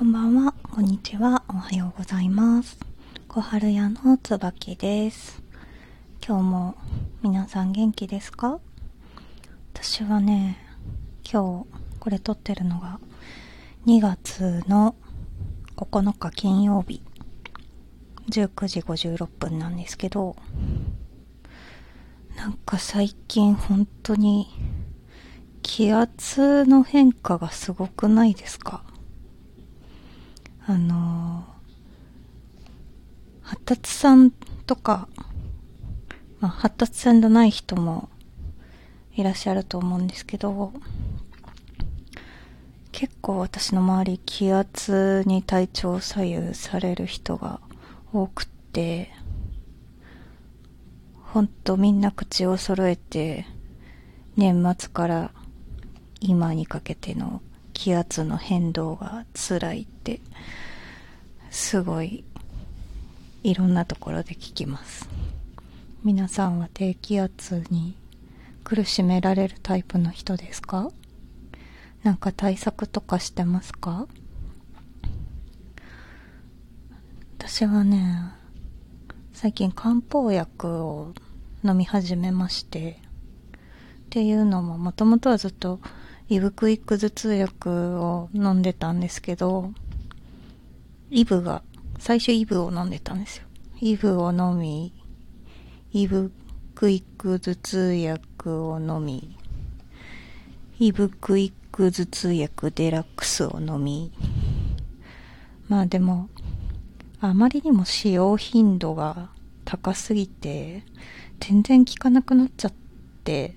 こんばんは、こんにちは、おはようございます。小春屋の椿です。今日も皆さん元気ですか？私はね、今日これ撮ってるのが2月の9日金曜日。19時56分なんですけど、なんか最近本当に気圧の変化がすごくないですか？あの発達さんとか、まあ、発達さんじゃない人もいらっしゃると思うんですけど、結構私の周り気圧に体調を左右される人が多くって、ほんとみんな口を揃えて、年末から今にかけての気圧の変動が辛いって、すごい、いろんなところで聞きます。皆さんは低気圧に苦しめられるタイプの人ですか？なんか対策とかしてますか？私はね、最近漢方薬を飲み始めまして、っていうのももともとはずっとイブクイック頭痛薬を飲んでたんですけど、イブが、最初イブを飲んでたんですよ。イブを飲み、イブクイック頭痛薬を飲み、イブクイック頭痛薬デラックスを飲み、まあでも、あまりにも使用頻度が高すぎて、全然効かなくなっちゃって、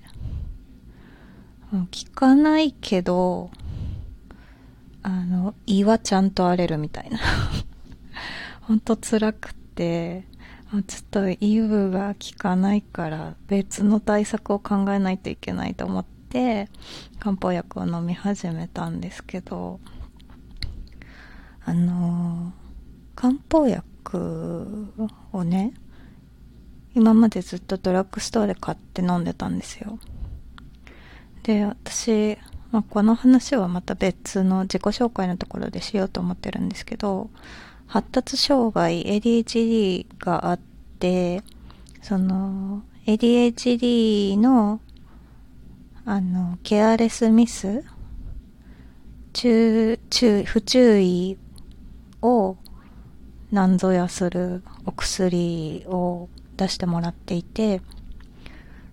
効かないけど、あの、胃はちゃんと荒れるみたいな。ほんと辛くて、ちょっとイブが効かないから別の対策を考えないといけないと思って、漢方薬を飲み始めたんですけど、あの漢方薬をね、今までずっとドラッグストアで買って飲んでたんですよ。で、私、まあ、この話はまた別の自己紹介のところでしようと思ってるんですけど、発達障害 ADHD があって、その ADHD のあの、ケアレスミス注、注、不注意を何ぞやするお薬を出してもらっていて、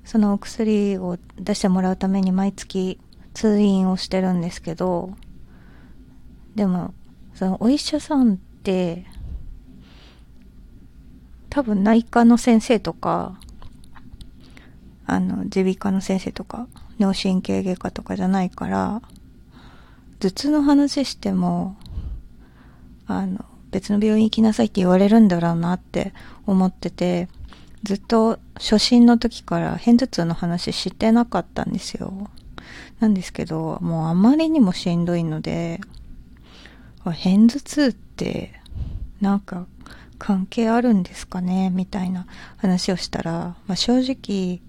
そのお薬を出してもらうために毎月通院をしてるんですけど、でも、そのお医者さんって、多分内科の先生とか、あの、耳鼻科の先生とか、脳神経外科とかじゃないから、頭痛の話しても、あの、別の病院行きなさいって言われるんだろうなって思ってて、ずっと初診の時から片頭痛の話してなかったんですよ。なんですけど、もうあまりにもしんどいので、片頭痛ってなんか関係あるんですかね？みたいな話をしたら、まあ、正直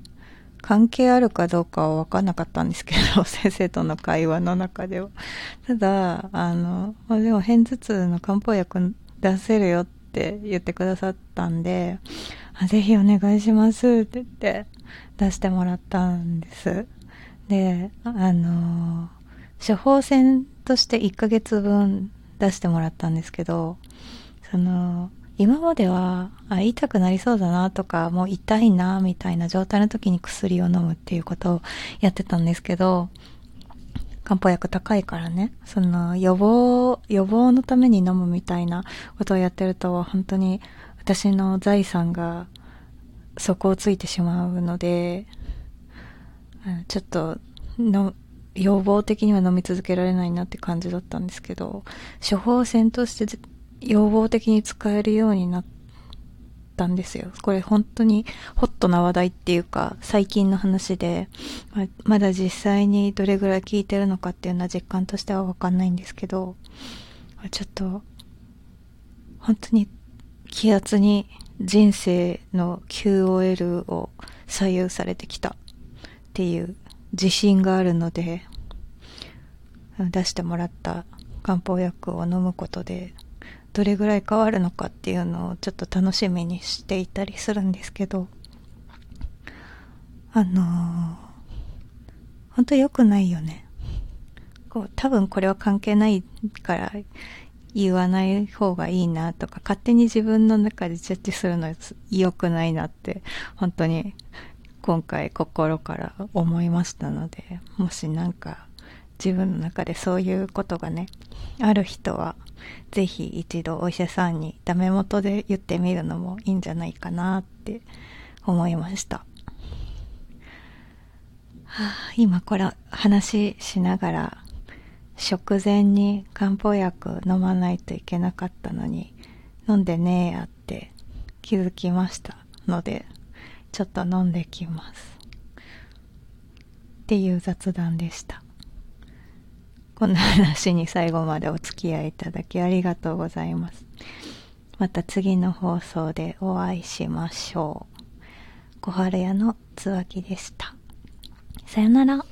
関係あるかどうかは分かんなかったんですけど、先生との会話の中では。ただ、あの、まあ、でも片頭痛の漢方薬出せるよってって言ってくださったんで、あぜひお願いしますって言って出してもらったんです。で、あの、処方箋として1ヶ月分出してもらったんですけど、その、今までは、あ、痛くなりそうだなとか、もう痛いな、みたいな状態の時に薬を飲むっていうことをやってたんですけど、漢方薬高いからね、その予防、予防のために飲むみたいなことをやってると、本当に私の財産が底をついてしまうので、ちょっとの、予防的には飲み続けられないなって感じだったんですけど、処方箋として予防的に使えるようになったんですよ。これ本当にホットな話題っていうか、最近の話で、ままだ実際にどれぐらい効いてるのかっていうのは実感としてはわかんないんですけど、ちょっと、本当に気圧に人生の QOL を左右されてきたっていう自信があるので、出してもらった漢方薬を飲むことでどれぐらい変わるのかっていうのをちょっと楽しみにしていたりするんですけどあのー、本当良くないよね。こう多分これは関係ないから言わない方がいいなとか勝手に自分の中でジャッジするの良くないなって本当に今回心から思いましたのでもしなんか自分の中でそういうことがねある人は是非一度お医者さんにダメ元で言ってみるのもいいんじゃないかなって思いました、はあ、今これ話しながら食前に漢方薬飲まないといけなかったのに飲んでねえやって気づきましたのでちょっと飲んできます。っていう雑談でした。こんな話に最後までお付き合いいただきありがとうございます。また次の放送でお会いしましょう。小春屋のつわきでした。さよなら。